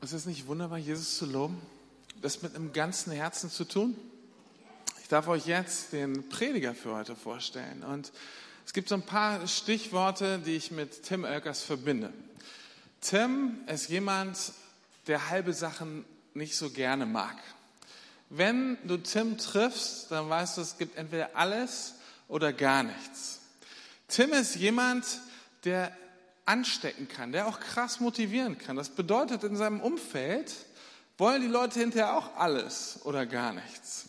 ist es nicht wunderbar, Jesus zu loben? Das mit einem ganzen Herzen zu tun? Ich darf euch jetzt den Prediger für heute vorstellen. Und es gibt so ein paar Stichworte, die ich mit Tim Oelkers verbinde. Tim ist jemand, der halbe Sachen nicht so gerne mag. Wenn du Tim triffst, dann weißt du, es gibt entweder alles oder gar nichts. Tim ist jemand, der anstecken kann, der auch krass motivieren kann. Das bedeutet, in seinem Umfeld wollen die Leute hinterher auch alles oder gar nichts.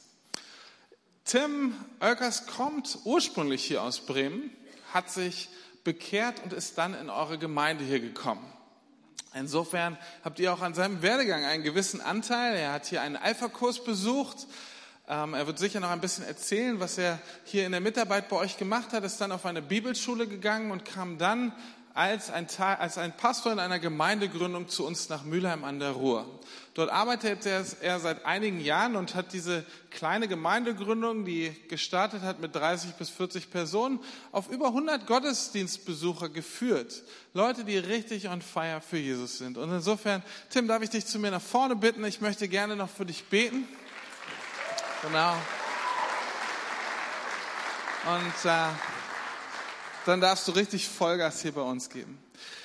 Tim Oelkers kommt ursprünglich hier aus Bremen, hat sich bekehrt und ist dann in eure Gemeinde hier gekommen. Insofern habt ihr auch an seinem Werdegang einen gewissen Anteil. Er hat hier einen Alpha-Kurs besucht. Ähm, er wird sicher noch ein bisschen erzählen, was er hier in der Mitarbeit bei euch gemacht hat. Ist dann auf eine Bibelschule gegangen und kam dann als ein, als ein Pastor in einer Gemeindegründung zu uns nach Mülheim an der Ruhr. Dort arbeitet er seit einigen Jahren und hat diese kleine Gemeindegründung, die gestartet hat mit 30 bis 40 Personen, auf über 100 Gottesdienstbesucher geführt. Leute, die richtig on fire für Jesus sind. Und insofern, Tim, darf ich dich zu mir nach vorne bitten? Ich möchte gerne noch für dich beten. Genau. Und äh, dann darfst du richtig Vollgas hier bei uns geben.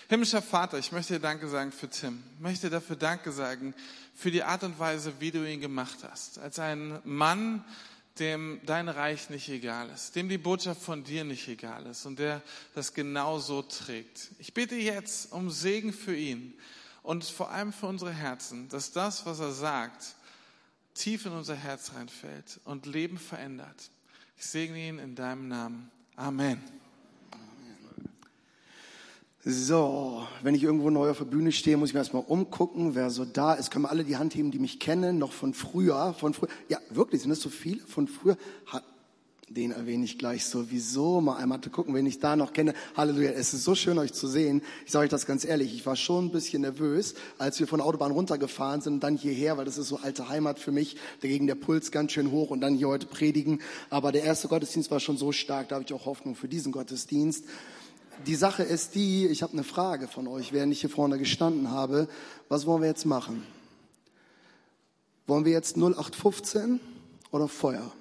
Himmlischer Vater, ich möchte dir Danke sagen für Tim. Ich möchte dafür Danke sagen für die Art und Weise, wie du ihn gemacht hast. Als ein Mann, dem dein Reich nicht egal ist, dem die Botschaft von dir nicht egal ist und der das genau so trägt. Ich bitte jetzt um Segen für ihn und vor allem für unsere Herzen, dass das, was er sagt, tief in unser Herz reinfällt und Leben verändert. Ich segne ihn in deinem Namen. Amen. So, wenn ich irgendwo neu auf der Bühne stehe, muss ich mir erstmal umgucken, wer so da ist. Können wir alle die Hand heben, die mich kennen, noch von früher, von früher. Ja, wirklich, sind das so viele von früher? Den erwähne ich gleich sowieso. Mal einmal zu gucken, wen ich da noch kenne. Halleluja, es ist so schön, euch zu sehen. Ich sage euch das ganz ehrlich, ich war schon ein bisschen nervös, als wir von der Autobahn runtergefahren sind und dann hierher, weil das ist so alte Heimat für mich. Dagegen der Puls ganz schön hoch und dann hier heute predigen. Aber der erste Gottesdienst war schon so stark, da habe ich auch Hoffnung für diesen Gottesdienst die Sache ist die, ich habe eine Frage von euch, während ich hier vorne gestanden habe. Was wollen wir jetzt machen? Wollen wir jetzt 0815 oder Feuer?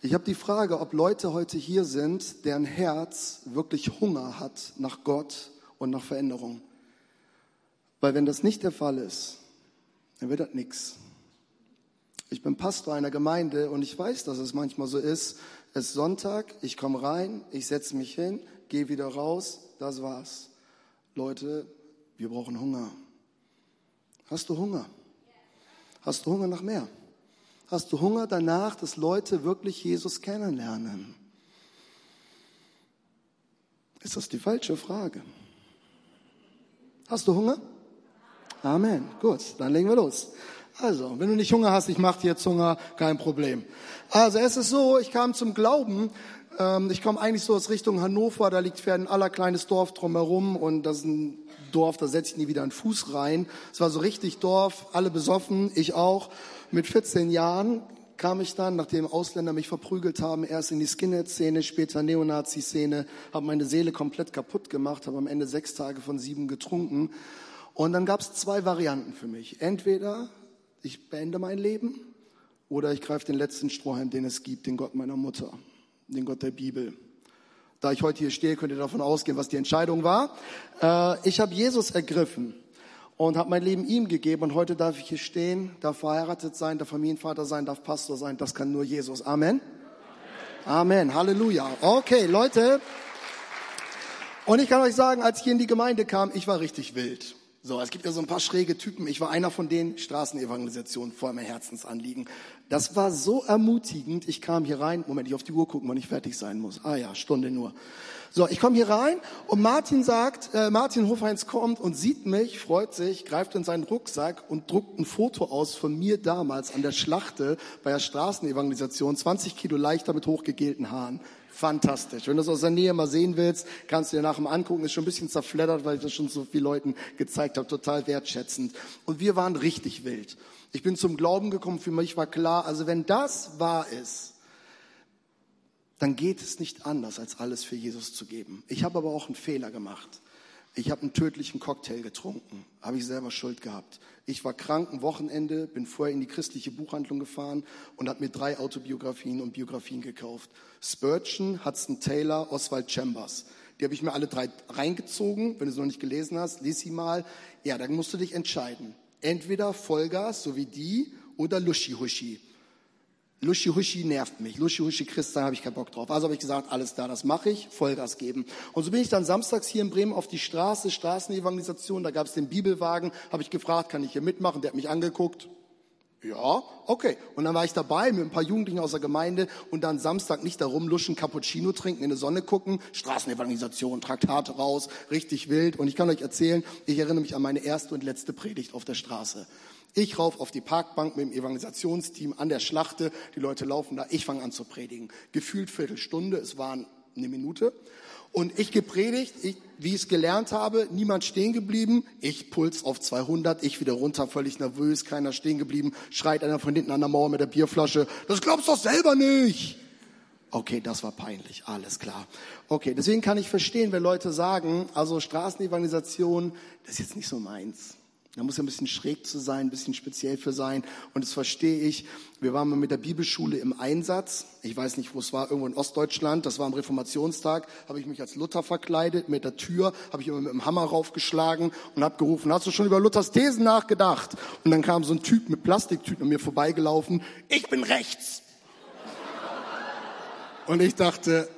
Ich habe die Frage, ob Leute heute hier sind, deren Herz wirklich Hunger hat nach Gott und nach Veränderung. Weil wenn das nicht der Fall ist, dann wird das nichts. Ich bin Pastor einer Gemeinde und ich weiß, dass es manchmal so ist, es ist Sonntag, ich komme rein, ich setze mich hin, gehe wieder raus, das war's. Leute, wir brauchen Hunger. Hast du Hunger? Hast du Hunger nach mehr? Hast du Hunger danach, dass Leute wirklich Jesus kennenlernen? Ist das die falsche Frage? Hast du Hunger? Amen. Gut, dann legen wir los. Also, wenn du nicht Hunger hast, ich mache dir jetzt Hunger, kein Problem. Also es ist so, ich kam zum Glauben. Ähm, ich komme eigentlich so aus Richtung Hannover, da liegt ein allerkleines Dorf drumherum und das ist ein Dorf, da setze ich nie wieder einen Fuß rein. Es war so richtig Dorf, alle besoffen, ich auch. Mit 14 Jahren kam ich dann, nachdem Ausländer mich verprügelt haben, erst in die Skinhead-Szene, später Neonazi-Szene, habe meine Seele komplett kaputt gemacht, habe am Ende sechs Tage von sieben getrunken. Und dann gab es zwei Varianten für mich. Entweder ich beende mein Leben oder ich greife den letzten Strohhalm, den es gibt, den Gott meiner Mutter, den Gott der Bibel. Da ich heute hier stehe, könnt ihr davon ausgehen, was die Entscheidung war. Äh, ich habe Jesus ergriffen und habe mein Leben ihm gegeben und heute darf ich hier stehen, darf verheiratet sein, darf Familienvater sein, darf Pastor sein. Das kann nur Jesus. Amen. Amen. Amen. Halleluja. Okay, Leute. Und ich kann euch sagen, als ich hier in die Gemeinde kam, ich war richtig wild. So, es gibt ja so ein paar schräge Typen. Ich war einer von denen, Straßenevangelisation, voll mein Herzensanliegen. Das war so ermutigend. Ich kam hier rein, Moment, ich auf die Uhr gucken, wann ich fertig sein muss. Ah ja, Stunde nur. So, ich komme hier rein und Martin sagt, äh, Martin Hofheinz kommt und sieht mich, freut sich, greift in seinen Rucksack und druckt ein Foto aus von mir damals an der Schlachte bei der Straßenevangelisation, 20 Kilo leichter mit hochgegelten Haaren. Fantastisch. Wenn du es aus der Nähe mal sehen willst, kannst du dir nachher mal angucken. Ist schon ein bisschen zerfleddert, weil ich das schon so vielen Leuten gezeigt habe. Total wertschätzend. Und wir waren richtig wild. Ich bin zum Glauben gekommen. Für mich war klar, also wenn das wahr ist, dann geht es nicht anders, als alles für Jesus zu geben. Ich habe aber auch einen Fehler gemacht. Ich habe einen tödlichen Cocktail getrunken, habe ich selber Schuld gehabt. Ich war krank ein Wochenende, bin vorher in die christliche Buchhandlung gefahren und habe mir drei Autobiografien und Biografien gekauft. Spurgeon, Hudson Taylor, Oswald Chambers. Die habe ich mir alle drei reingezogen. Wenn du sie noch nicht gelesen hast, lies sie mal. Ja, dann musst du dich entscheiden. Entweder Vollgas, so wie die, oder Luschi-Huschi. Luschi-Huschi nervt mich. Luschi-Huschi Christ, da habe ich keinen Bock drauf. Also habe ich gesagt, alles da, das mache ich, Vollgas geben. Und so bin ich dann samstags hier in Bremen auf die Straße, Straßenevangelisation, da gab es den Bibelwagen, habe ich gefragt, kann ich hier mitmachen? Der hat mich angeguckt. Ja, okay. Und dann war ich dabei mit ein paar Jugendlichen aus der Gemeinde und dann Samstag nicht darum luschen, Cappuccino trinken, in die Sonne gucken, Straßenevangelisation, Traktate raus, richtig wild. Und ich kann euch erzählen, ich erinnere mich an meine erste und letzte Predigt auf der Straße. Ich rauf auf die Parkbank mit dem Evangelisationsteam an der Schlachte. Die Leute laufen da. Ich fange an zu predigen. Gefühlt Viertelstunde. Es waren eine Minute. Und ich gepredigt, ich, wie ich es gelernt habe, niemand stehen geblieben. Ich Puls auf 200, ich wieder runter, völlig nervös, keiner stehen geblieben. Schreit einer von hinten an der Mauer mit der Bierflasche. Das glaubst du doch selber nicht. Okay, das war peinlich, alles klar. Okay, deswegen kann ich verstehen, wenn Leute sagen, also Straßenevangelisation, das ist jetzt nicht so meins. Da muss ja ein bisschen schräg zu sein, ein bisschen speziell für sein. Und das verstehe ich. Wir waren mal mit der Bibelschule im Einsatz. Ich weiß nicht, wo es war, irgendwo in Ostdeutschland. Das war am Reformationstag. Habe ich mich als Luther verkleidet. Mit der Tür habe ich immer mit dem Hammer raufgeschlagen und habe gerufen, hast du schon über Luthers Thesen nachgedacht? Und dann kam so ein Typ mit Plastiktüten an mir vorbeigelaufen. Ich bin rechts. Und ich dachte,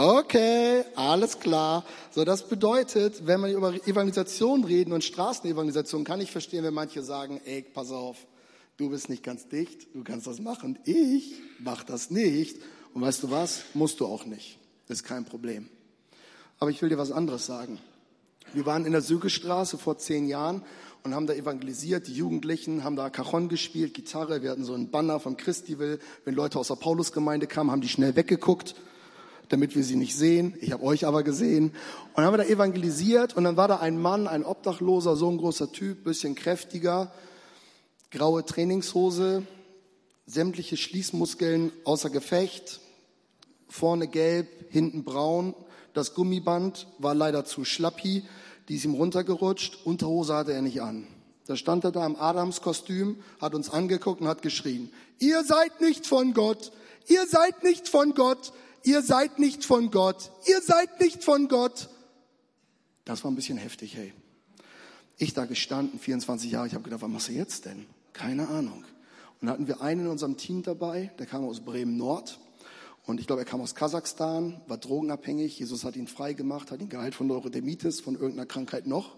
Okay, alles klar. So, das bedeutet, wenn wir über Evangelisation reden und Straßenevangelisation, kann ich verstehen, wenn manche sagen, ey, pass auf, du bist nicht ganz dicht, du kannst das machen. Ich mach das nicht. Und weißt du was? Musst du auch nicht. Ist kein Problem. Aber ich will dir was anderes sagen. Wir waren in der Sügestraße vor zehn Jahren und haben da evangelisiert. Die Jugendlichen haben da Cajon gespielt, Gitarre. Wir hatten so einen Banner vom Christiwill. Wenn Leute aus der Paulusgemeinde kamen, haben die schnell weggeguckt damit wir sie nicht sehen. Ich habe euch aber gesehen. Und dann haben wir da evangelisiert und dann war da ein Mann, ein Obdachloser, so ein großer Typ, bisschen kräftiger, graue Trainingshose, sämtliche Schließmuskeln außer Gefecht, vorne gelb, hinten braun. Das Gummiband war leider zu schlappi, die ist ihm runtergerutscht, Unterhose hatte er nicht an. Da stand er da im Adamskostüm, hat uns angeguckt und hat geschrien, ihr seid nicht von Gott, ihr seid nicht von Gott, ihr seid nicht von Gott, ihr seid nicht von Gott. Das war ein bisschen heftig, hey. Ich da gestanden, 24 Jahre, ich habe gedacht, was machst du jetzt denn? Keine Ahnung. Und dann hatten wir einen in unserem Team dabei, der kam aus Bremen Nord. Und ich glaube, er kam aus Kasachstan, war drogenabhängig. Jesus hat ihn frei gemacht, hat ihn geheilt von Neurodermitis, von irgendeiner Krankheit noch.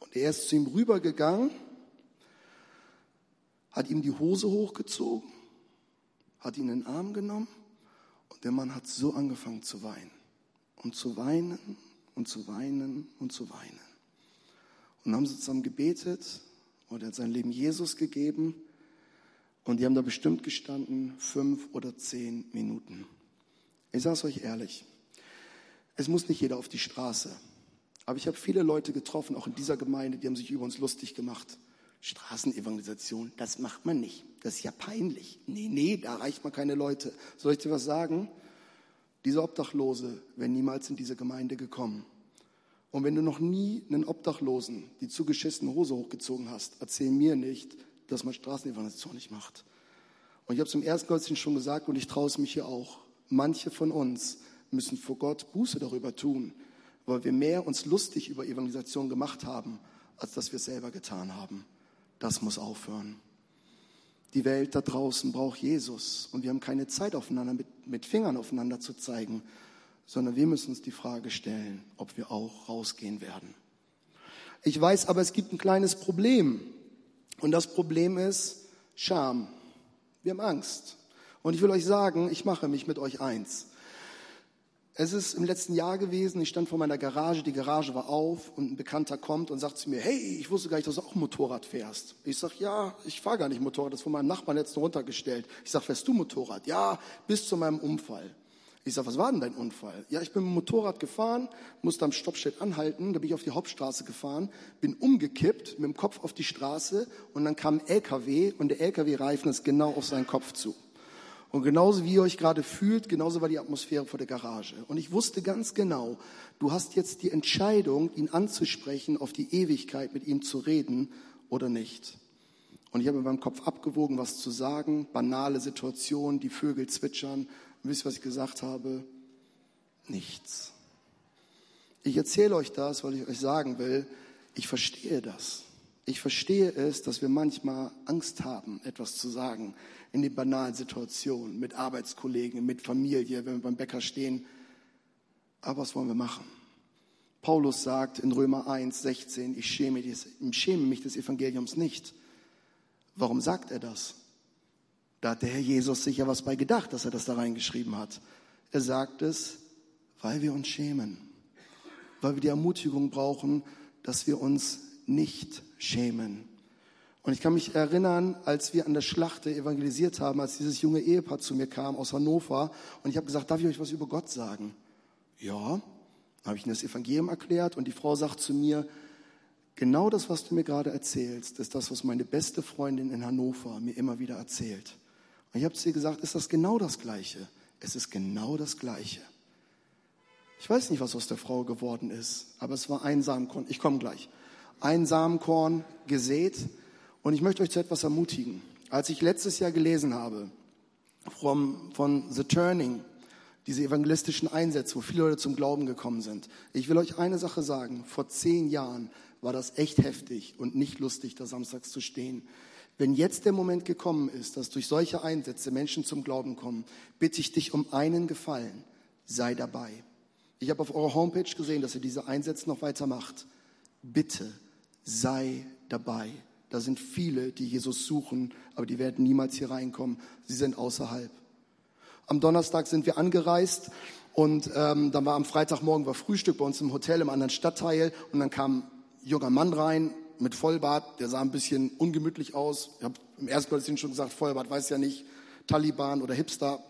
Und er ist zu ihm rübergegangen, hat ihm die Hose hochgezogen, hat ihn in den Arm genommen und der Mann hat so angefangen zu weinen und zu weinen und zu weinen und zu weinen. Und haben sie zusammen gebetet und er hat sein Leben Jesus gegeben. Und die haben da bestimmt gestanden, fünf oder zehn Minuten. Ich sage es euch ehrlich, es muss nicht jeder auf die Straße. Aber ich habe viele Leute getroffen, auch in dieser Gemeinde, die haben sich über uns lustig gemacht. Straßenevangelisation, das macht man nicht. Das ist ja peinlich. Nee, nee, da erreicht man keine Leute. Soll ich dir was sagen? Diese Obdachlose wären niemals in diese Gemeinde gekommen. Und wenn du noch nie einen Obdachlosen die zugeschissene Hose hochgezogen hast, erzähl mir nicht, dass man Straßenevangelisation nicht macht. Und ich habe es im ersten Gottesdienst schon gesagt und ich traue es mich hier auch. Manche von uns müssen vor Gott Buße darüber tun, weil wir mehr uns lustig über Evangelisation gemacht haben, als dass wir es selber getan haben. Das muss aufhören. Die Welt da draußen braucht Jesus und wir haben keine Zeit aufeinander mit, mit Fingern aufeinander zu zeigen, sondern wir müssen uns die Frage stellen, ob wir auch rausgehen werden. Ich weiß aber, es gibt ein kleines Problem und das Problem ist Scham. Wir haben Angst. Und ich will euch sagen, ich mache mich mit euch eins. Es ist im letzten Jahr gewesen, ich stand vor meiner Garage, die Garage war auf und ein Bekannter kommt und sagt zu mir, hey, ich wusste gar nicht, dass du auch Motorrad fährst. Ich sag, ja, ich fahre gar nicht Motorrad, das ist von meinem Nachbarn letztens runtergestellt. Ich sag, fährst du Motorrad? Ja, bis zu meinem Unfall. Ich sag, was war denn dein Unfall? Ja, ich bin mit dem Motorrad gefahren, musste am Stoppschild anhalten, da bin ich auf die Hauptstraße gefahren, bin umgekippt, mit dem Kopf auf die Straße und dann kam ein LKW und der LKW-Reifen ist genau auf seinen Kopf zu. Und genauso wie ihr euch gerade fühlt, genauso war die Atmosphäre vor der Garage. Und ich wusste ganz genau, du hast jetzt die Entscheidung, ihn anzusprechen, auf die Ewigkeit mit ihm zu reden oder nicht. Und ich habe in meinem Kopf abgewogen, was zu sagen, banale Situationen, die Vögel zwitschern. Und wisst ihr, was ich gesagt habe? Nichts. Ich erzähle euch das, weil ich euch sagen will, ich verstehe das. Ich verstehe es, dass wir manchmal Angst haben, etwas zu sagen in den banalen Situationen, mit Arbeitskollegen, mit Familie, wenn wir beim Bäcker stehen. Aber was wollen wir machen? Paulus sagt in Römer 1, 16, ich schäme, dies, ich schäme mich des Evangeliums nicht. Warum sagt er das? Da hat der Herr Jesus sicher was bei gedacht, dass er das da reingeschrieben hat. Er sagt es, weil wir uns schämen, weil wir die Ermutigung brauchen, dass wir uns nicht schämen. Und ich kann mich erinnern, als wir an der Schlachte evangelisiert haben, als dieses junge Ehepaar zu mir kam aus Hannover und ich habe gesagt, darf ich euch was über Gott sagen? Ja, habe ich ihnen das Evangelium erklärt und die Frau sagt zu mir, genau das, was du mir gerade erzählst, ist das, was meine beste Freundin in Hannover mir immer wieder erzählt. Und ich habe zu ihr gesagt, ist das genau das Gleiche? Es ist genau das Gleiche. Ich weiß nicht, was aus der Frau geworden ist, aber es war ein Samenkorn. Ich komme gleich. Ein Samenkorn gesät. Und ich möchte euch zu etwas ermutigen. Als ich letztes Jahr gelesen habe vom, von The Turning, diese evangelistischen Einsätze, wo viele Leute zum Glauben gekommen sind. Ich will euch eine Sache sagen. Vor zehn Jahren war das echt heftig und nicht lustig, da samstags zu stehen. Wenn jetzt der Moment gekommen ist, dass durch solche Einsätze Menschen zum Glauben kommen, bitte ich dich um einen Gefallen. Sei dabei. Ich habe auf eurer Homepage gesehen, dass ihr diese Einsätze noch weiter macht. Bitte sei dabei. Da sind viele, die Jesus suchen, aber die werden niemals hier reinkommen. Sie sind außerhalb. Am Donnerstag sind wir angereist und ähm, dann war am Freitagmorgen war Frühstück bei uns im Hotel im anderen Stadtteil und dann kam ein junger Mann rein mit Vollbart, der sah ein bisschen ungemütlich aus. Ich habe im ersten Gottesdienst schon gesagt, Vollbart weiß ja nicht, Taliban oder Hipster,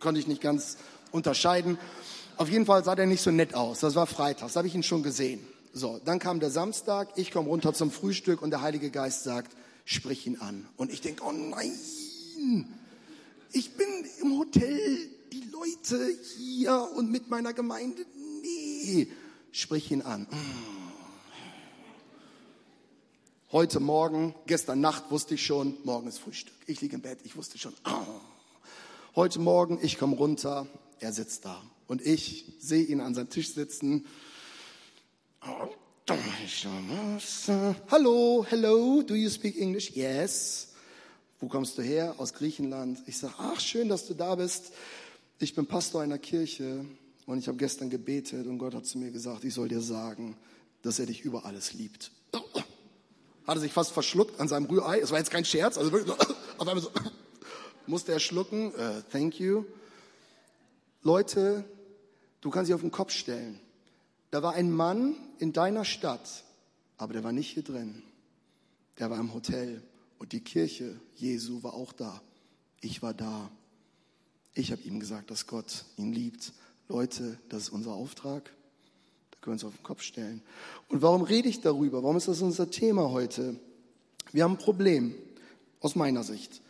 konnte ich nicht ganz unterscheiden. Auf jeden Fall sah der nicht so nett aus. Das war Freitag, das habe ich ihn schon gesehen. So, dann kam der Samstag, ich komme runter zum Frühstück und der Heilige Geist sagt, sprich ihn an. Und ich denke, oh nein, ich bin im Hotel, die Leute hier und mit meiner Gemeinde, nee, sprich ihn an. Heute Morgen, gestern Nacht wusste ich schon, morgen ist Frühstück. Ich liege im Bett, ich wusste schon. Heute Morgen, ich komme runter, er sitzt da. Und ich sehe ihn an seinem Tisch sitzen. Hallo, hello, do you speak English? Yes. Wo kommst du her? Aus Griechenland. Ich sage, ach, schön, dass du da bist. Ich bin Pastor einer Kirche und ich habe gestern gebetet und Gott hat zu mir gesagt, ich soll dir sagen, dass er dich über alles liebt. Hat er sich fast verschluckt an seinem Rührei. Es war jetzt kein Scherz, also wirklich so, auf einmal so, musste er schlucken. Uh, thank you. Leute, Du kannst dich auf den Kopf stellen. Da war ein Mann in deiner Stadt, aber der war nicht hier drin. Der war im Hotel und die Kirche Jesu war auch da. Ich war da. Ich habe ihm gesagt, dass Gott ihn liebt. Leute, das ist unser Auftrag. Da können wir uns auf den Kopf stellen. Und warum rede ich darüber? Warum ist das unser Thema heute? Wir haben ein Problem, aus meiner Sicht.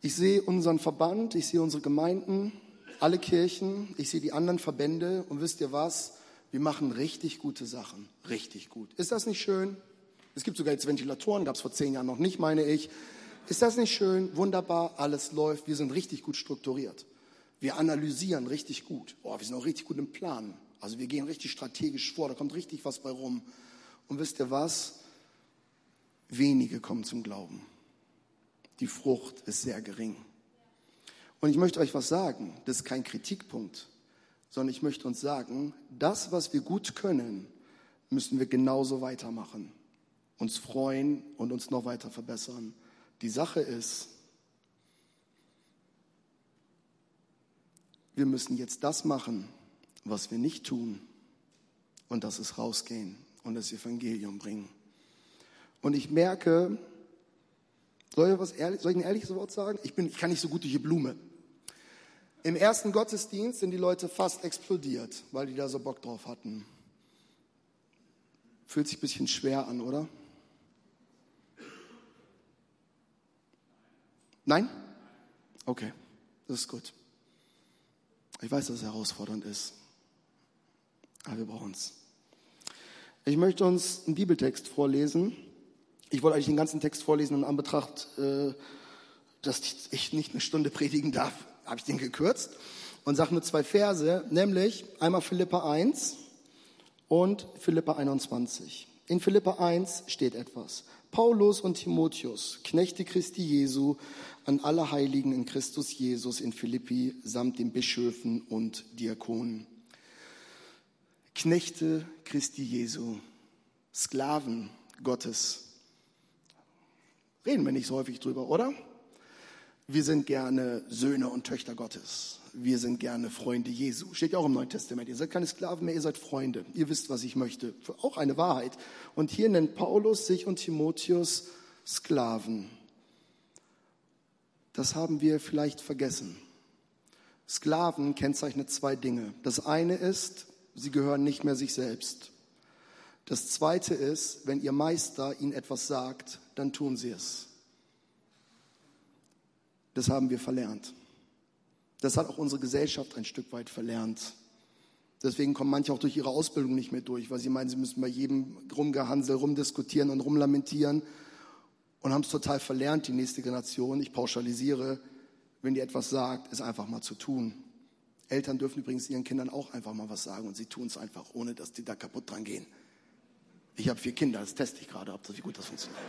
Ich sehe unseren Verband, ich sehe unsere Gemeinden, alle Kirchen, ich sehe die anderen Verbände und wisst ihr was? Wir machen richtig gute Sachen. Richtig gut. Ist das nicht schön? Es gibt sogar jetzt Ventilatoren, gab es vor zehn Jahren noch nicht, meine ich. Ist das nicht schön? Wunderbar, alles läuft. Wir sind richtig gut strukturiert. Wir analysieren richtig gut. Oh, wir sind auch richtig gut im Plan. Also wir gehen richtig strategisch vor, da kommt richtig was bei rum. Und wisst ihr was? Wenige kommen zum Glauben. Die Frucht ist sehr gering. Und ich möchte euch was sagen, das ist kein Kritikpunkt, sondern ich möchte uns sagen, das, was wir gut können, müssen wir genauso weitermachen, uns freuen und uns noch weiter verbessern. Die Sache ist, wir müssen jetzt das machen, was wir nicht tun, und das ist rausgehen und das Evangelium bringen. Und ich merke, soll ich, was ehrlich, soll ich ein ehrliches Wort sagen? Ich, bin, ich kann nicht so gut durch die Blume. Im ersten Gottesdienst sind die Leute fast explodiert, weil die da so Bock drauf hatten. Fühlt sich ein bisschen schwer an, oder? Nein? Okay, das ist gut. Ich weiß, dass es herausfordernd ist. Aber wir brauchen es. Ich möchte uns einen Bibeltext vorlesen. Ich wollte eigentlich den ganzen Text vorlesen in Anbetracht, äh, dass ich nicht eine Stunde predigen darf, habe ich den gekürzt und sage nur zwei Verse, nämlich einmal Philippa 1 und Philippa 21. In Philippa 1 steht etwas. Paulus und Timotheus, Knechte Christi Jesu, an alle Heiligen in Christus Jesus in Philippi samt den Bischöfen und Diakonen. Knechte Christi Jesu, Sklaven Gottes. Reden wir nicht so häufig drüber, oder? Wir sind gerne Söhne und Töchter Gottes. Wir sind gerne Freunde Jesu. Steht ja auch im Neuen Testament. Ihr seid keine Sklaven mehr, ihr seid Freunde. Ihr wisst, was ich möchte. Auch eine Wahrheit. Und hier nennt Paulus sich und Timotheus Sklaven. Das haben wir vielleicht vergessen. Sklaven kennzeichnet zwei Dinge. Das eine ist, sie gehören nicht mehr sich selbst. Das zweite ist, wenn ihr Meister ihnen etwas sagt, dann tun sie es. Das haben wir verlernt. Das hat auch unsere Gesellschaft ein Stück weit verlernt. Deswegen kommen manche auch durch ihre Ausbildung nicht mehr durch, weil sie meinen, sie müssen bei jedem Rumgehansel rumdiskutieren und rumlamentieren und haben es total verlernt, die nächste Generation. Ich pauschalisiere, wenn die etwas sagt, ist einfach mal zu tun. Eltern dürfen übrigens ihren Kindern auch einfach mal was sagen und sie tun es einfach, ohne dass die da kaputt dran gehen. Ich habe vier Kinder, das teste ich gerade, ob das, wie gut das funktioniert.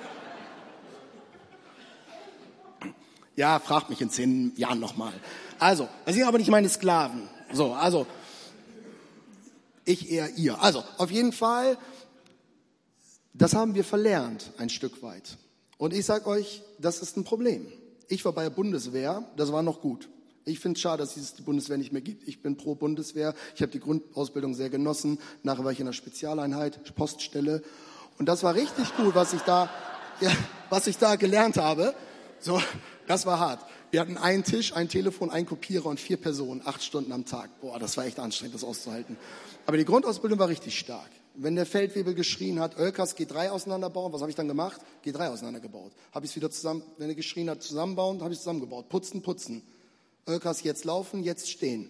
Ja, fragt mich in zehn Jahren nochmal. Also, das sind aber nicht meine Sklaven. So, also, ich eher ihr. Also, auf jeden Fall, das haben wir verlernt, ein Stück weit. Und ich sage euch, das ist ein Problem. Ich war bei der Bundeswehr, das war noch gut. Ich finde es schade, dass es die Bundeswehr nicht mehr gibt. Ich bin pro Bundeswehr. Ich habe die Grundausbildung sehr genossen. Nachher war ich in der Spezialeinheit, Poststelle. Und das war richtig gut, was ich da, ja, was ich da gelernt habe. So, das war hart. Wir hatten einen Tisch, ein Telefon, einen Kopierer und vier Personen, acht Stunden am Tag. Boah, das war echt anstrengend, das auszuhalten. Aber die Grundausbildung war richtig stark. Wenn der Feldwebel geschrien hat, Ölkas G3 auseinanderbauen, was habe ich dann gemacht? G3 auseinandergebaut. Habe ich es wieder zusammen, wenn er geschrien hat, zusammenbauen, habe ich es zusammengebaut. Putzen, putzen. Ölkas jetzt laufen, jetzt stehen.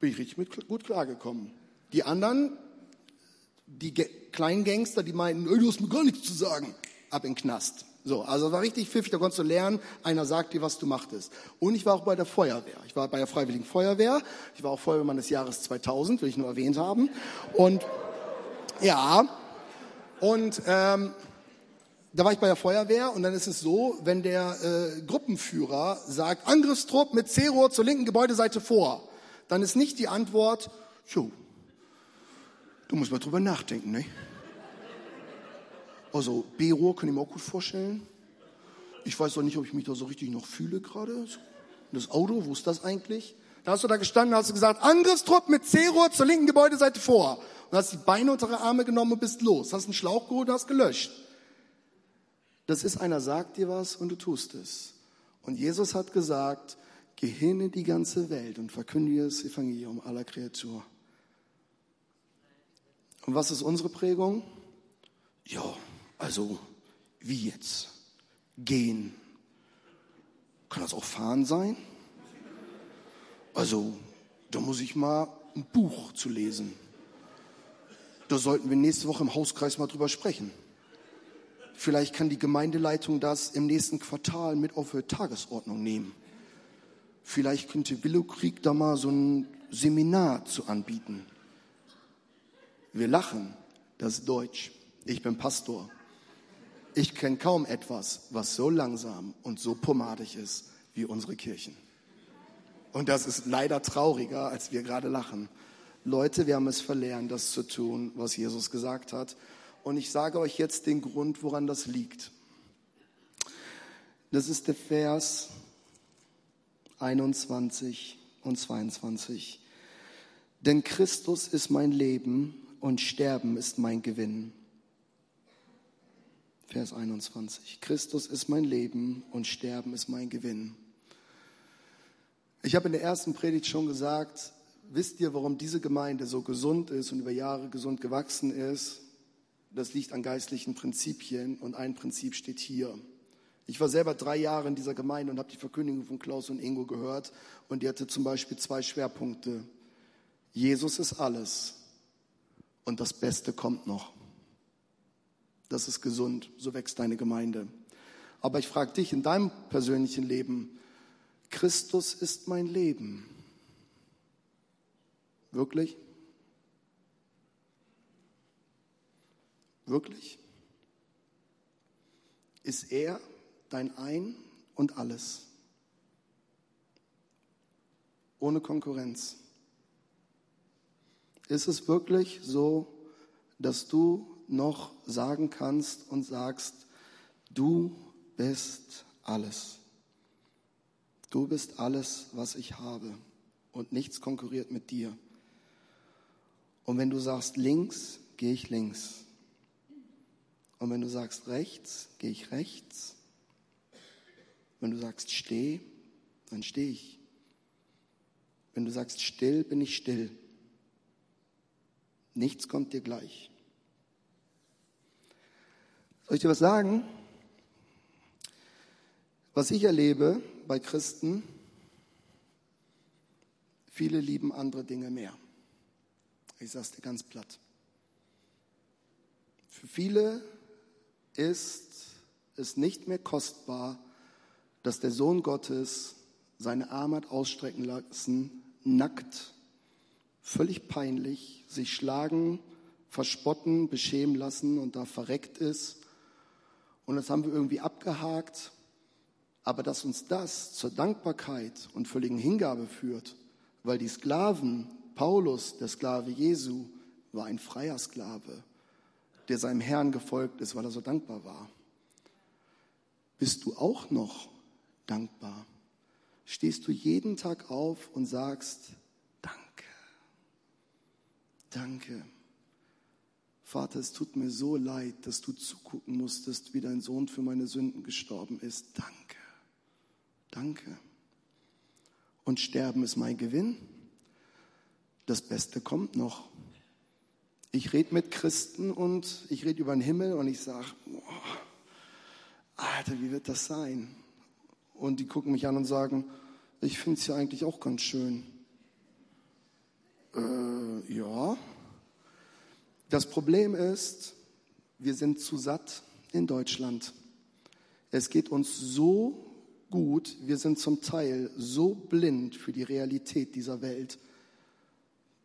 Bin ich richtig mit, gut klargekommen. Die anderen, die kleinen Gangster, die meinten, du hast mir gar nichts zu sagen, ab in den Knast. So, also war richtig pfiffig, da konntest du lernen, einer sagt dir, was du machtest. Und ich war auch bei der Feuerwehr. Ich war bei der Freiwilligen Feuerwehr. Ich war auch Feuerwehrmann des Jahres 2000, will ich nur erwähnt haben. Und ja, und ähm, da war ich bei der Feuerwehr und dann ist es so, wenn der äh, Gruppenführer sagt, Angriffstrupp mit C-Rohr zur linken Gebäudeseite vor, dann ist nicht die Antwort, jo, du musst mal drüber nachdenken, ne? Also B-Rohr kann ich mir auch gut vorstellen. Ich weiß doch nicht, ob ich mich da so richtig noch fühle gerade. Das Auto, wo ist das eigentlich? Da hast du da gestanden, hast du gesagt, Angriffstrupp mit C-Rohr zur linken Gebäudeseite vor. Und hast die Beine unter die Arme genommen und bist los. Hast einen Schlauch geholt und hast gelöscht. Das ist einer sagt dir was und du tust es. Und Jesus hat gesagt, geh hin in die ganze Welt und verkündige das Evangelium aller Kreatur. Und was ist unsere Prägung? Ja, also, wie jetzt? Gehen. Kann das auch fahren sein? Also, da muss ich mal ein Buch zu lesen. Da sollten wir nächste Woche im Hauskreis mal drüber sprechen. Vielleicht kann die Gemeindeleitung das im nächsten Quartal mit auf die Tagesordnung nehmen. Vielleicht könnte Willow Krieg da mal so ein Seminar zu anbieten. Wir lachen, das ist Deutsch. Ich bin Pastor. Ich kenne kaum etwas, was so langsam und so pomadig ist wie unsere Kirchen. Und das ist leider trauriger, als wir gerade lachen. Leute, wir haben es verlernt, das zu tun, was Jesus gesagt hat. Und ich sage euch jetzt den Grund, woran das liegt. Das ist der Vers 21 und 22. Denn Christus ist mein Leben und Sterben ist mein Gewinn. Vers 21. Christus ist mein Leben und Sterben ist mein Gewinn. Ich habe in der ersten Predigt schon gesagt, wisst ihr, warum diese Gemeinde so gesund ist und über Jahre gesund gewachsen ist? Das liegt an geistlichen Prinzipien und ein Prinzip steht hier. Ich war selber drei Jahre in dieser Gemeinde und habe die Verkündigung von Klaus und Ingo gehört. Und die hatte zum Beispiel zwei Schwerpunkte. Jesus ist alles und das Beste kommt noch. Das ist gesund, so wächst deine Gemeinde. Aber ich frage dich in deinem persönlichen Leben, Christus ist mein Leben. Wirklich? Wirklich? Ist er dein Ein und alles? Ohne Konkurrenz. Ist es wirklich so, dass du noch sagen kannst und sagst, du bist alles. Du bist alles, was ich habe und nichts konkurriert mit dir. Und wenn du sagst links, gehe ich links. Und wenn du sagst rechts, gehe ich rechts. Wenn du sagst steh, dann stehe ich. Wenn du sagst still, bin ich still. Nichts kommt dir gleich. Soll ich dir was sagen? Was ich erlebe bei Christen, viele lieben andere Dinge mehr. Ich sage es dir ganz platt. Für viele ist es nicht mehr kostbar, dass der Sohn Gottes seine Arme hat ausstrecken lassen, nackt, völlig peinlich, sich schlagen, verspotten, beschämen lassen und da verreckt ist. Und das haben wir irgendwie abgehakt. Aber dass uns das zur Dankbarkeit und völligen Hingabe führt, weil die Sklaven, Paulus, der Sklave Jesu, war ein freier Sklave der seinem Herrn gefolgt ist, weil er so dankbar war. Bist du auch noch dankbar? Stehst du jeden Tag auf und sagst, danke, danke. Vater, es tut mir so leid, dass du zugucken musstest, wie dein Sohn für meine Sünden gestorben ist. Danke, danke. Und sterben ist mein Gewinn. Das Beste kommt noch. Ich rede mit Christen und ich rede über den Himmel und ich sage, Alter, wie wird das sein? Und die gucken mich an und sagen, ich finde es ja eigentlich auch ganz schön. Äh, ja. Das Problem ist, wir sind zu satt in Deutschland. Es geht uns so gut, wir sind zum Teil so blind für die Realität dieser Welt,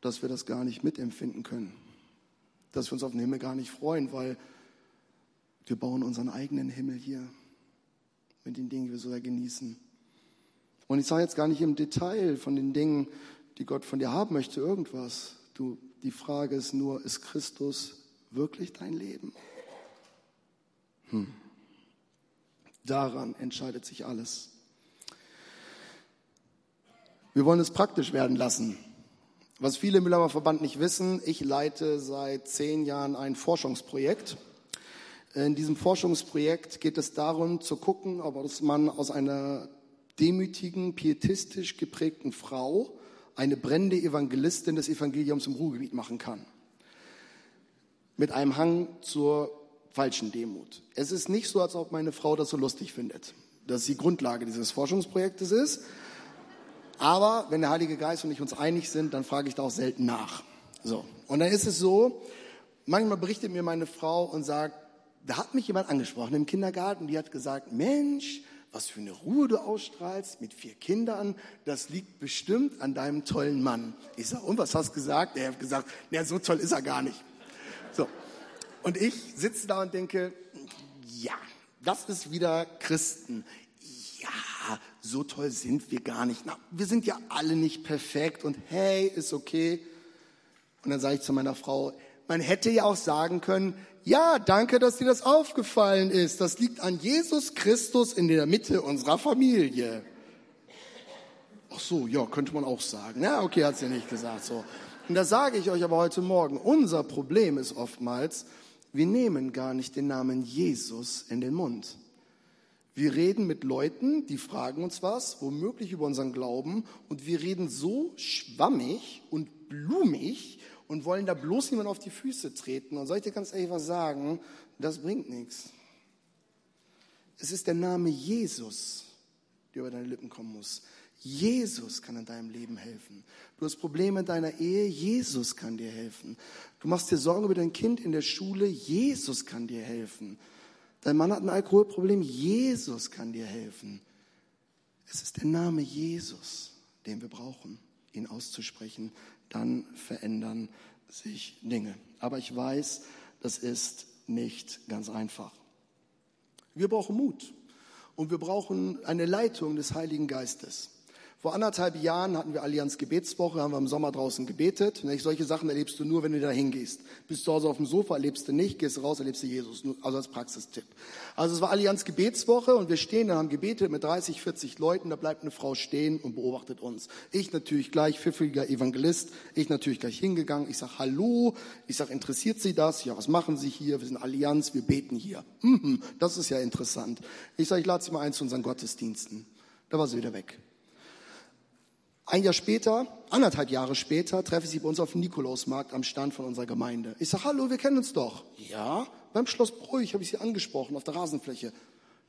dass wir das gar nicht mitempfinden können dass wir uns auf den Himmel gar nicht freuen, weil wir bauen unseren eigenen Himmel hier mit den Dingen, die wir so sehr genießen. Und ich sage jetzt gar nicht im Detail von den Dingen, die Gott von dir haben möchte, irgendwas. Du, die Frage ist nur, ist Christus wirklich dein Leben? Hm. Daran entscheidet sich alles. Wir wollen es praktisch werden lassen. Was viele im Müllheimer Verband nicht wissen, ich leite seit zehn Jahren ein Forschungsprojekt. In diesem Forschungsprojekt geht es darum zu gucken, ob man aus einer demütigen, pietistisch geprägten Frau eine brennende Evangelistin des Evangeliums im Ruhrgebiet machen kann. Mit einem Hang zur falschen Demut. Es ist nicht so, als ob meine Frau das so lustig findet. dass die Grundlage dieses Forschungsprojektes ist. Aber wenn der Heilige Geist und ich uns einig sind, dann frage ich da auch selten nach. So. Und dann ist es so, manchmal berichtet mir meine Frau und sagt, da hat mich jemand angesprochen im Kindergarten, die hat gesagt, Mensch, was für eine Ruhe du ausstrahlst mit vier Kindern, das liegt bestimmt an deinem tollen Mann. Ich sage, und was hast du gesagt? Er hat gesagt, na, so toll ist er gar nicht. So. Und ich sitze da und denke, ja, das ist wieder Christen so toll sind wir gar nicht. Na, wir sind ja alle nicht perfekt und hey, ist okay. Und dann sage ich zu meiner Frau, man hätte ja auch sagen können, ja, danke, dass dir das aufgefallen ist. Das liegt an Jesus Christus in der Mitte unserer Familie. Ach so, ja, könnte man auch sagen. Na, okay, hat sie ja nicht gesagt, so. Und da sage ich euch aber heute Morgen, unser Problem ist oftmals, wir nehmen gar nicht den Namen Jesus in den Mund. Wir reden mit Leuten, die fragen uns was, womöglich über unseren Glauben, und wir reden so schwammig und blumig und wollen da bloß niemand auf die Füße treten. Und soll ich dir ganz ehrlich was sagen? Das bringt nichts. Es ist der Name Jesus, der über deine Lippen kommen muss. Jesus kann in deinem Leben helfen. Du hast Probleme in deiner Ehe, Jesus kann dir helfen. Du machst dir Sorgen über dein Kind in der Schule, Jesus kann dir helfen. Dein Mann hat ein Alkoholproblem, Jesus kann dir helfen. Es ist der Name Jesus, den wir brauchen, ihn auszusprechen. Dann verändern sich Dinge. Aber ich weiß, das ist nicht ganz einfach. Wir brauchen Mut und wir brauchen eine Leitung des Heiligen Geistes. Vor anderthalb Jahren hatten wir Allianz Gebetswoche, haben wir im Sommer draußen gebetet. Solche Sachen erlebst du nur, wenn du da hingehst. Bist zu Hause auf dem Sofa, erlebst du nicht, gehst raus, erlebst du Jesus. Also als Praxistipp. Also es war Allianz Gebetswoche und wir stehen da, haben gebetet mit 30, 40 Leuten. Da bleibt eine Frau stehen und beobachtet uns. Ich natürlich gleich, pfiffiger Evangelist. Ich natürlich gleich hingegangen. Ich sag Hallo. Ich sag, interessiert Sie das? Ja, was machen Sie hier? Wir sind Allianz, wir beten hier. Mhm, das ist ja interessant. Ich sag, ich lade Sie mal ein zu unseren Gottesdiensten. Da war sie wieder weg. Ein Jahr später, anderthalb Jahre später, treffe ich sie bei uns auf dem Nikolausmarkt am Stand von unserer Gemeinde. Ich sage, hallo, wir kennen uns doch. Ja, beim Schloss Bruch habe ich sie angesprochen auf der Rasenfläche.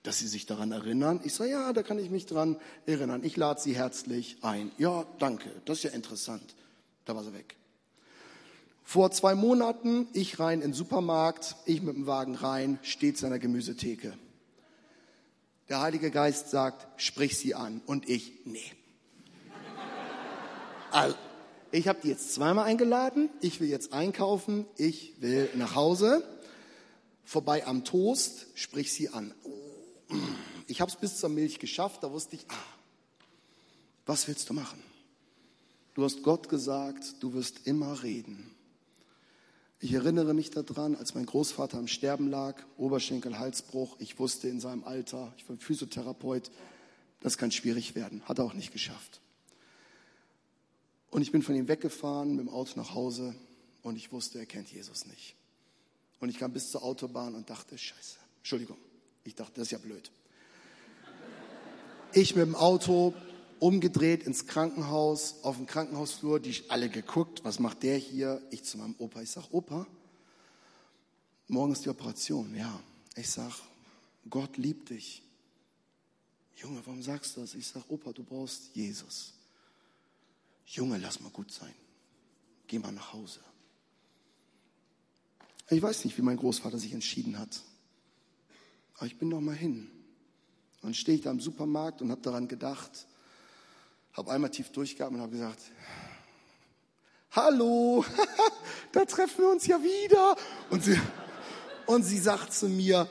Dass Sie sich daran erinnern? Ich sage, ja, da kann ich mich dran erinnern. Ich lade Sie herzlich ein. Ja, danke, das ist ja interessant. Da war sie weg. Vor zwei Monaten, ich rein in den Supermarkt, ich mit dem Wagen rein, steht seiner Gemüsetheke. Der Heilige Geist sagt, sprich sie an. Und ich, nee. Also, ich habe die jetzt zweimal eingeladen. Ich will jetzt einkaufen. Ich will nach Hause. Vorbei am Toast, sprich sie an. Ich habe es bis zur Milch geschafft. Da wusste ich, ah, was willst du machen? Du hast Gott gesagt, du wirst immer reden. Ich erinnere mich daran, als mein Großvater am Sterben lag, Oberschenkel, Halsbruch. Ich wusste in seinem Alter, ich war Physiotherapeut, das kann schwierig werden. Hat er auch nicht geschafft. Und ich bin von ihm weggefahren mit dem Auto nach Hause und ich wusste, er kennt Jesus nicht. Und ich kam bis zur Autobahn und dachte, scheiße, Entschuldigung, ich dachte, das ist ja blöd. Ich mit dem Auto umgedreht ins Krankenhaus, auf dem Krankenhausflur, die alle geguckt, was macht der hier? Ich zu meinem Opa, ich sag, Opa, morgen ist die Operation, ja. Ich sag, Gott liebt dich. Junge, warum sagst du das? Ich sag, Opa, du brauchst Jesus. Junge, lass mal gut sein. Geh mal nach Hause. Ich weiß nicht, wie mein Großvater sich entschieden hat. Aber ich bin noch mal hin. Und stehe ich da im Supermarkt und habe daran gedacht, habe einmal tief durchgeatmet und habe gesagt, hallo, da treffen wir uns ja wieder. Und sie, und sie sagt zu mir,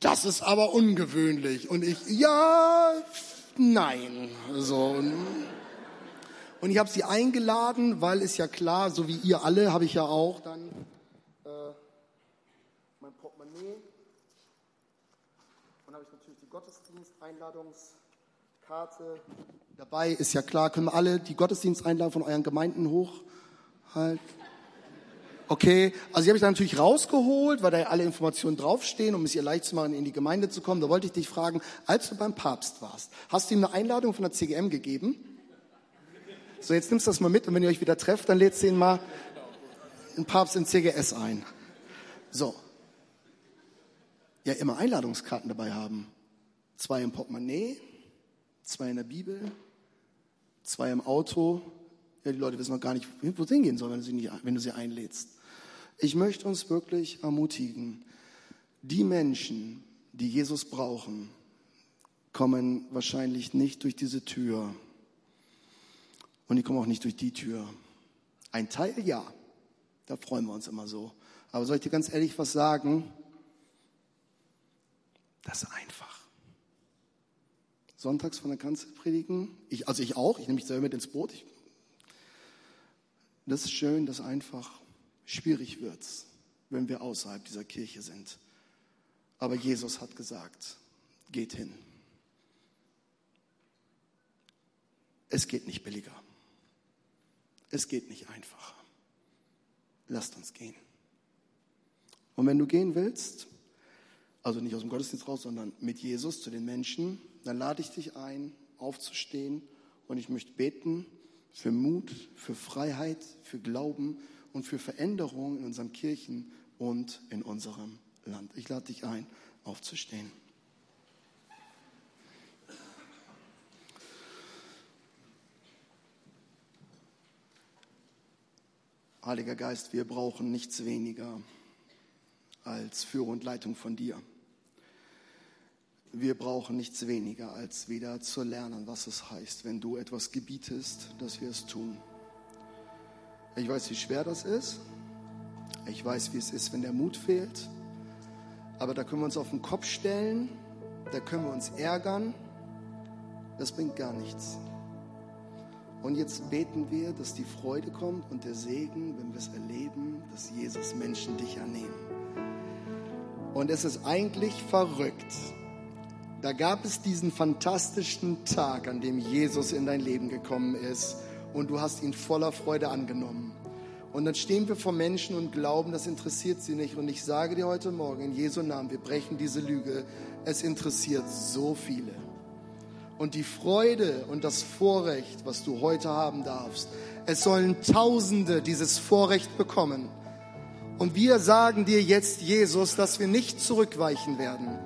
das ist aber ungewöhnlich. Und ich, ja, nein. So. Und ich habe sie eingeladen, weil es ja klar, so wie ihr alle, habe ich ja auch dann äh, mein Portemonnaie. Und habe ich natürlich die Gottesdiensteinladungskarte dabei. Ist ja klar, können wir alle die Gottesdiensteinladung von euren Gemeinden hochhalten? Okay, also die habe ich dann natürlich rausgeholt, weil da ja alle Informationen draufstehen, um es ihr leicht zu machen, in die Gemeinde zu kommen. Da wollte ich dich fragen, als du beim Papst warst, hast du ihm eine Einladung von der CGM gegeben? So, jetzt nimmst du das mal mit und wenn ihr euch wieder trefft, dann lädst du ihn mal einen Papst in CGS ein. So. Ja, immer Einladungskarten dabei haben. Zwei im Portemonnaie, zwei in der Bibel, zwei im Auto. Ja, die Leute wissen noch gar nicht, wo sie hingehen sollen, wenn wenn du sie einlädst. Ich möchte uns wirklich ermutigen, die Menschen, die Jesus brauchen, kommen wahrscheinlich nicht durch diese Tür, und die kommen auch nicht durch die Tür. Ein Teil ja, da freuen wir uns immer so. Aber soll ich dir ganz ehrlich was sagen? Das ist einfach. Sonntags von der Kanzel predigen, ich, also ich auch, ich nehme mich selber mit ins Boot. Ich, das ist schön, das ist einfach. Schwierig wird's, wenn wir außerhalb dieser Kirche sind. Aber Jesus hat gesagt, geht hin. Es geht nicht billiger. Es geht nicht einfacher. Lasst uns gehen. Und wenn du gehen willst, also nicht aus dem Gottesdienst raus, sondern mit Jesus zu den Menschen, dann lade ich dich ein, aufzustehen und ich möchte beten für Mut, für Freiheit, für Glauben und für Veränderung in unseren Kirchen und in unserem Land. Ich lade dich ein, aufzustehen. Heiliger Geist, wir brauchen nichts weniger als Führung und Leitung von dir. Wir brauchen nichts weniger, als wieder zu lernen, was es heißt, wenn du etwas gebietest, dass wir es tun. Ich weiß, wie schwer das ist. Ich weiß, wie es ist, wenn der Mut fehlt. Aber da können wir uns auf den Kopf stellen, da können wir uns ärgern. Das bringt gar nichts. Und jetzt beten wir, dass die Freude kommt und der Segen, wenn wir es erleben, dass Jesus Menschen dich annehmen. Und es ist eigentlich verrückt. Da gab es diesen fantastischen Tag, an dem Jesus in dein Leben gekommen ist und du hast ihn voller Freude angenommen. Und dann stehen wir vor Menschen und glauben, das interessiert sie nicht. Und ich sage dir heute Morgen in Jesu Namen, wir brechen diese Lüge. Es interessiert so viele. Und die Freude und das Vorrecht, was du heute haben darfst, es sollen Tausende dieses Vorrecht bekommen. Und wir sagen dir jetzt, Jesus, dass wir nicht zurückweichen werden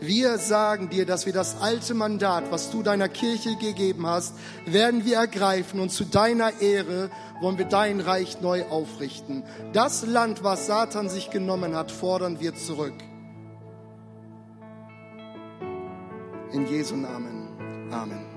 wir sagen dir, dass wir das alte Mandat, was du deiner Kirche gegeben hast, werden wir ergreifen und zu deiner Ehre wollen wir dein Reich neu aufrichten. Das Land, was Satan sich genommen hat, fordern wir zurück. In Jesu Namen. Amen.